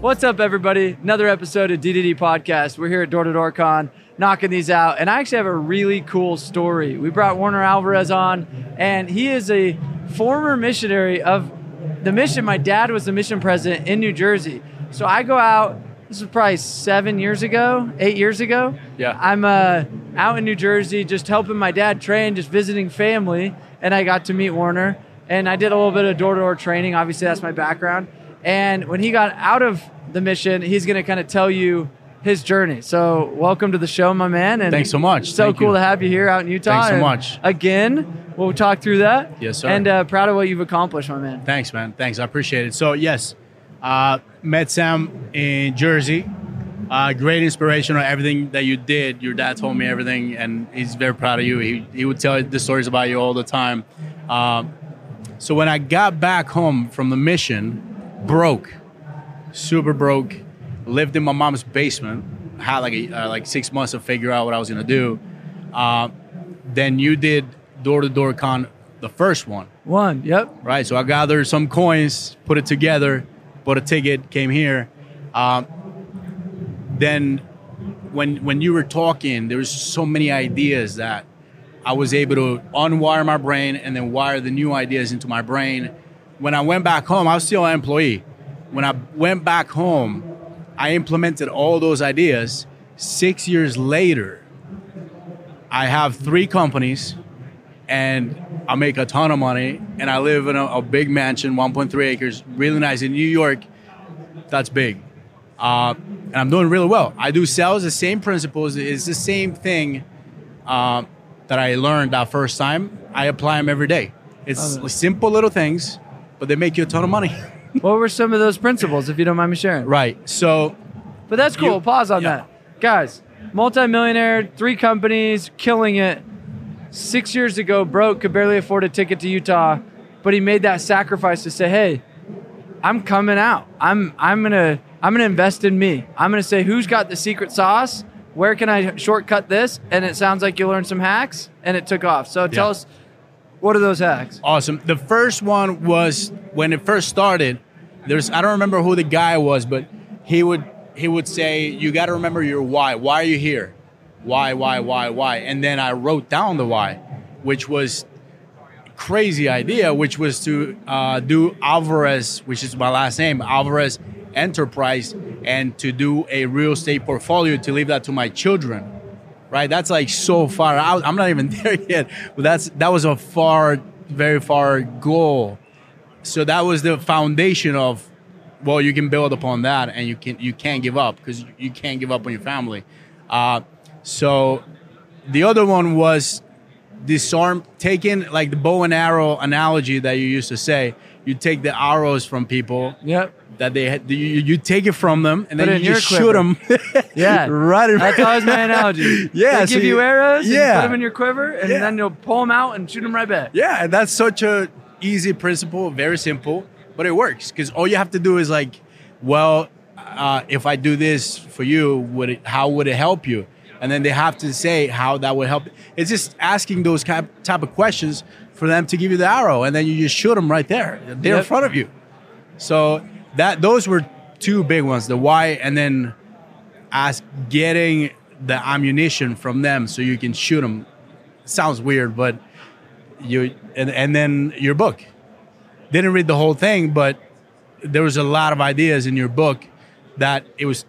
What's up, everybody? Another episode of DDD Podcast. We're here at Door to Door Con knocking these out. And I actually have a really cool story. We brought Warner Alvarez on, and he is a former missionary of the mission. My dad was the mission president in New Jersey. So I go out, this was probably seven years ago, eight years ago. Yeah. I'm uh, out in New Jersey just helping my dad train, just visiting family. And I got to meet Warner. And I did a little bit of door to door training. Obviously, that's my background. And when he got out of the mission, he's going to kind of tell you his journey. So, welcome to the show, my man. And Thanks so much. So Thank cool you. to have you here out in Utah. Thanks so And much. Again, we'll talk through that. Yes, sir. And uh, proud of what you've accomplished, my man. Thanks, man. Thanks. I appreciate it. So, yes, uh, met Sam in Jersey. Uh, great inspiration on everything that you did. Your dad told me everything, and he's very proud of you. He, he would tell the stories about you all the time. Um, so, when I got back home from the mission, broke, super broke, lived in my mom's basement, had like a, uh, like six months to figure out what I was gonna do. Uh, then you did door to door con, the first one One. Yep. right? So I gathered some coins, put it together, bought a ticket, came here. Um, then, when when you were talking, there was so many ideas that I was able to unwire my brain and then wire the new ideas into my brain. When I went back home, I was still an employee. When I went back home, I implemented all those ideas. Six years later, I have three companies and I make a ton of money, and I live in a, a big mansion, 1.3 acres, really nice in New York. That's big, uh, and I'm doing really well. I do sales, the same principles. It's the same thing uh, that I learned that first time. I apply them every day. It's simple little things, but they make you a ton of money. what were some of those principles, if you don't mind me sharing? right. So But that's cool. You- Pause on yeah. that. Guys, multimillionaire, three companies, killing it. Six years ago, broke, could barely afford a ticket to Utah, but he made that sacrifice to say, hey, I'm coming out. I'm I'm gonna I'm gonna invest in me. I'm gonna say who's got the secret sauce? Where can I shortcut this? And it sounds like you learned some hacks and it took off. So tell Yeah. us what are those hacks? Awesome. The first one was when it first started. There's I don't remember who the guy was, but he would he would say, "You got to remember your why. Why are you here? Why, why, why, why?" And then I wrote down the why, which was crazy idea, which was to uh, do Alvarez, which is my last name, Alvarez Enterprise, and to do a real estate portfolio to leave that to my children. Right, that's like so far out. I'm not even there yet, but that's that was a far, very far goal. So that was the foundation of, well, you can build upon that, and you can you can't give up because you can't give up on your family. Uh, so the other one was disarm taking like the bow and arrow analogy that you used to say you take the arrows from people Yep. that they had you, you take it from them and Put then you just shoot them Yeah. right in That's always my analogy. Yeah, They give you you- arrows, and you put them in your quiver, and Yeah. then you'll pull them out and shoot them right back. yeah and that's such a easy principle very simple but it works because all you have to do is like well uh, if i do this for you would it, how would it help you and then they have to say how that would help. It's just asking those type, type of questions for them to give you the arrow and then you just shoot them right there. They're in front of you. So that those were two big ones the why and then ask getting the ammunition from them so you can shoot them sounds weird but you and, and then your book. Didn't read the whole thing but there was a lot of ideas in your book that it was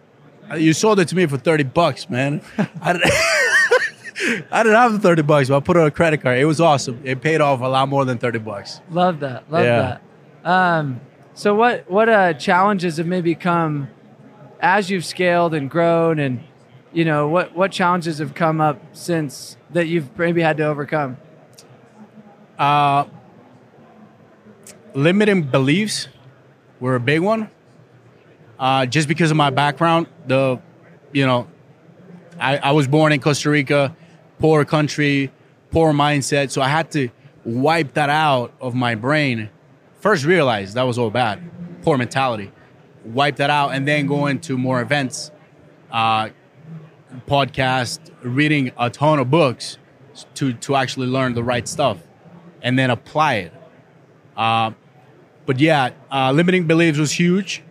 you sold it to me for 30 bucks man I, didn't, I didn't have the 30 bucks but i put it on a credit card it was awesome it paid off a lot more than 30 bucks Love that. Love Yeah. that. Um, so what what uh, challenges have maybe come as you've scaled and grown, and you know what what challenges have come up since that you've maybe had to overcome? Uh, limiting beliefs were a big one. Uh, just because of my background, the, you know, I, I was born in Costa Rica, poor country, poor mindset. So I had to wipe that out of my brain. First, realize that was all bad, poor mentality. Wipe that out, and then go into more events, uh, podcast, reading a ton of books to to actually learn the right stuff, and then apply it. Uh, but yeah, uh, limiting beliefs was huge.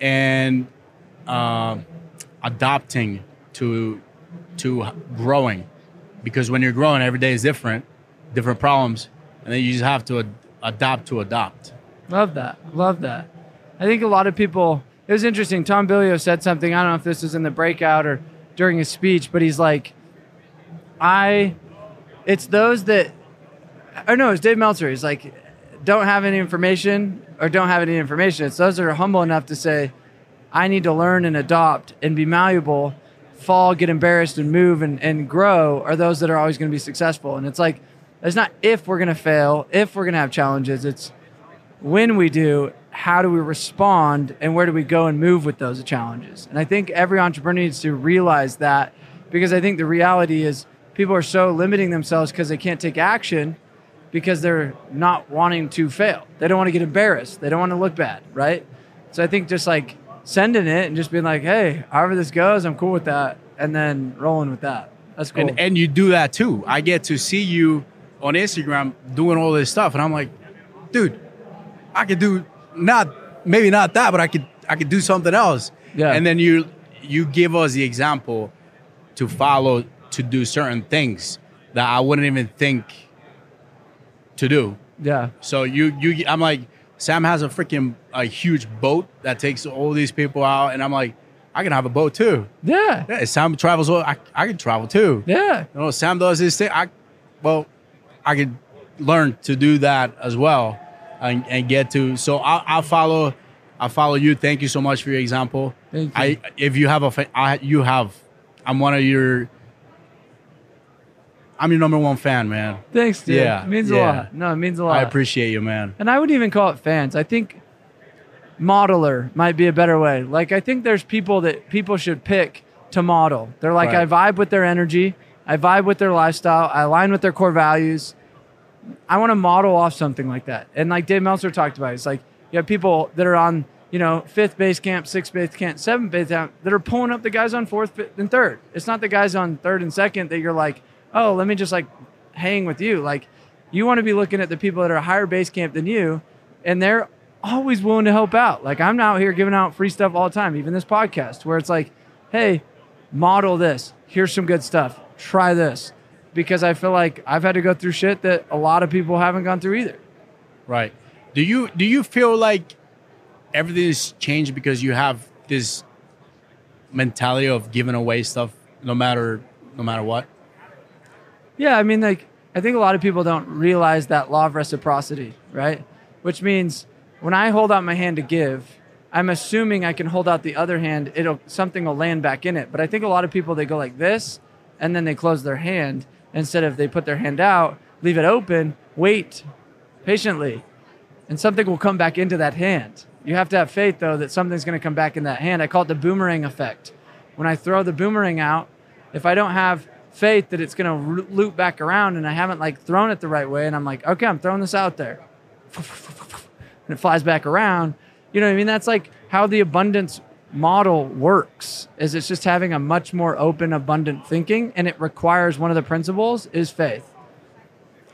And uh, adapting to to growing because when you're growing every day is different different problems and then you just have to ad- adapt to adopt Love that. Love that. I think a lot of people. It was interesting. Tom Bilyeu said something. I don't know if this was in the breakout or during his speech, but he's like, I. It's those that. Or no, it's Dave Meltzer. He's like, don't have any information or don't have any information. It's those that are humble enough to say, I need to learn and adopt and be malleable, fall, get embarrassed, and move and, and grow are those that are always going to be successful. And it's like, it's not if we're going to fail, if we're going to have challenges. It's when we do, how do we respond and where do we go and move with those challenges? And I think every entrepreneur needs to realize that because I think the reality is people are so limiting themselves because they can't take action because they're not wanting to fail. They don't want to get embarrassed. They don't want to look bad, right? So I think just like sending it and just being like, hey, however this goes, I'm cool with that. And then rolling with that. That's cool. and and you do that too i get to see you on instagram doing all this stuff and i'm like dude i could do not maybe not that but i could i could do something else Yeah. and then you you give us the example to follow to do certain things that i wouldn't even think to do yeah. so you you i'm like sam has a freaking a huge boat that takes all these people out and i'm like i can have a boat too Yeah. yeah, sam travels Well, i, I can travel too Yeah. you know, Sam does his thing. I, well, I could learn to do that as well, and, and get to. So I'll, I'll follow. I'll follow you. Thank you so much for your example. Thank you. I if you have a, I, you have. I'm one of your. I'm your number one fan, man. Thanks, dude. Yeah, It means a lot. No, it means a lot. I appreciate you, man. And I wouldn't even call it fans. I think modeler might be a better way. Like I think there's people that people should pick to model. They're like Right. I vibe with their energy, I vibe with their lifestyle, I align with their core values. I want to model off something like that. And like Dave Meltzer talked about, it's like you have people that are on, you know, fifth base camp, sixth base camp, seventh base camp that are pulling up the guys on fourth fifth, and third. It's not the guys on third and second that you're like, oh, let me just like hang with you. Like you want to be looking at the people that are higher base camp than you, and they're always willing to help out. Like I'm out here giving out free stuff all the time, even this podcast, where it's like, hey, model this. Here's some good stuff. Try this. Because I feel like I've had to go through shit that a lot of people haven't gone through either. Right. Do you do you feel like everything's changed because you have this mentality of giving away stuff no matter no matter what? Yeah, I mean, like, I think a lot of people don't realize that law of reciprocity, right? Which means when I hold out my hand to give, I'm assuming I can hold out the other hand. It'll something will land back in it. But I think a lot of people they go like this, and then they close their hand instead of they put their hand out, leave it open, wait patiently, and something will come back into that hand. You have to have faith though that something's going to come back in that hand. I call it the boomerang effect. When I throw the boomerang out, if I don't have faith that it's going to loop back around and I haven't like thrown it the right way and I'm like, okay, I'm throwing this out there. And it flies back around. You know what I mean? That's like how the abundance model works is it's just having a much more open abundant thinking and it requires one of the principles is faith.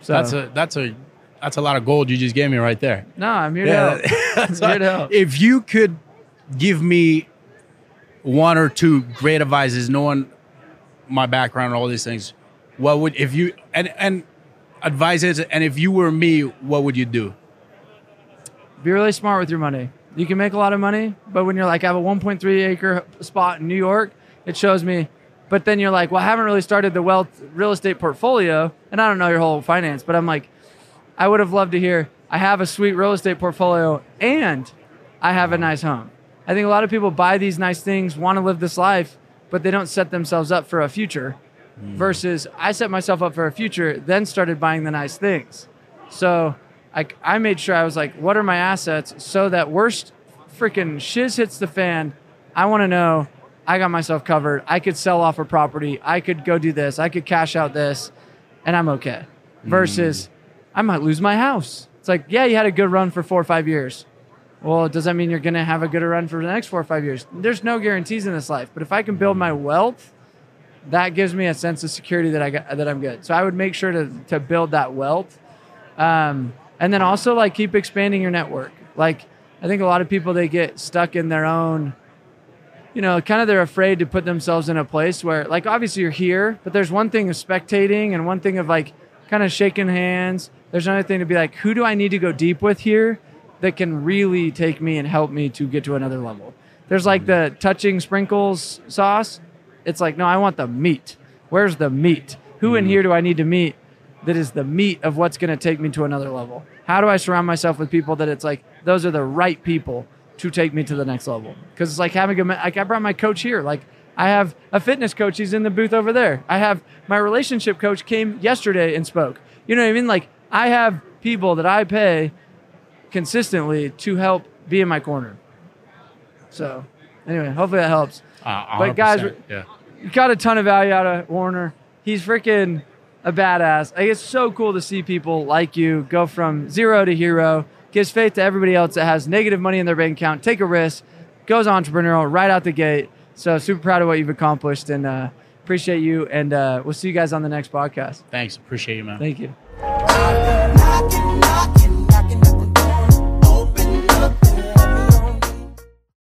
So That's a that's a that's a lot of gold you just gave me right there. no, I'm here to help. Here to help. If you could give me one or two great advices, knowing my background and all these things, what would if you and and advices and if you were me, what would you do? Be really smart with your money. You can make a lot of money, but when you're like, I have a 1.3 acre spot in New York, it shows me. But then you're like, well, I haven't really started the wealth real estate portfolio, and I don't know your whole finance, but I'm like, I would have loved to hear I have a sweet real estate portfolio and I have a nice home. I think a lot of people buy these nice things, want to live this life, but they don't set themselves up for a future. Hmm. Versus, I set myself up for a future, then started buying the nice things. So I, I made sure I was like, what are my assets so that worst freaking shiz hits the fan. I want to know I got myself covered. I could sell off a property. I could go do this. I could cash out this and I'm okay. Versus hmm. I might lose my house. It's like, yeah, you had a good run for four or five years. Well, does that mean you're going to have a good run for the next four or five years? There's no guarantees in this life. But if I can build my wealth, that gives me a sense of security that I got, that I'm good. So I would make sure to to build that wealth, um, and then also like keep expanding your network. Like I think a lot of people they get stuck in their own you know, kind of they're afraid to put themselves in a place where like obviously you're here, but there's one thing of spectating and one thing of like kind of shaking hands. There's another thing to be like, who do I need to go deep with here that can really take me and help me to get to another level? There's like the touching sprinkles sauce. It's like, no, I want the meat. Where's the meat? Who in mm. here do I need to meet that is the meat of what's going to take me to another level? How do I surround myself with people that it's like, those are the right people to take me to the next level? Because it's like having a, like I brought my coach here. Like I have a fitness coach. He's in the booth over there. I have my relationship coach came yesterday and spoke. You know what I mean? Like I have people that I pay consistently to help be in my corner. So anyway, hopefully that helps. Uh, But guys, 100%, yeah. got a ton of value out of Warner. He's freaking a badass. Like, it's so cool to see people like you go from zero to hero. Gives faith to everybody else that has negative money in their bank account. Take a risk. Goes entrepreneurial right out the gate. So super proud of what you've accomplished and uh, appreciate you. And uh, we'll see you guys on the next podcast. Thanks. Appreciate you, man. Thank you.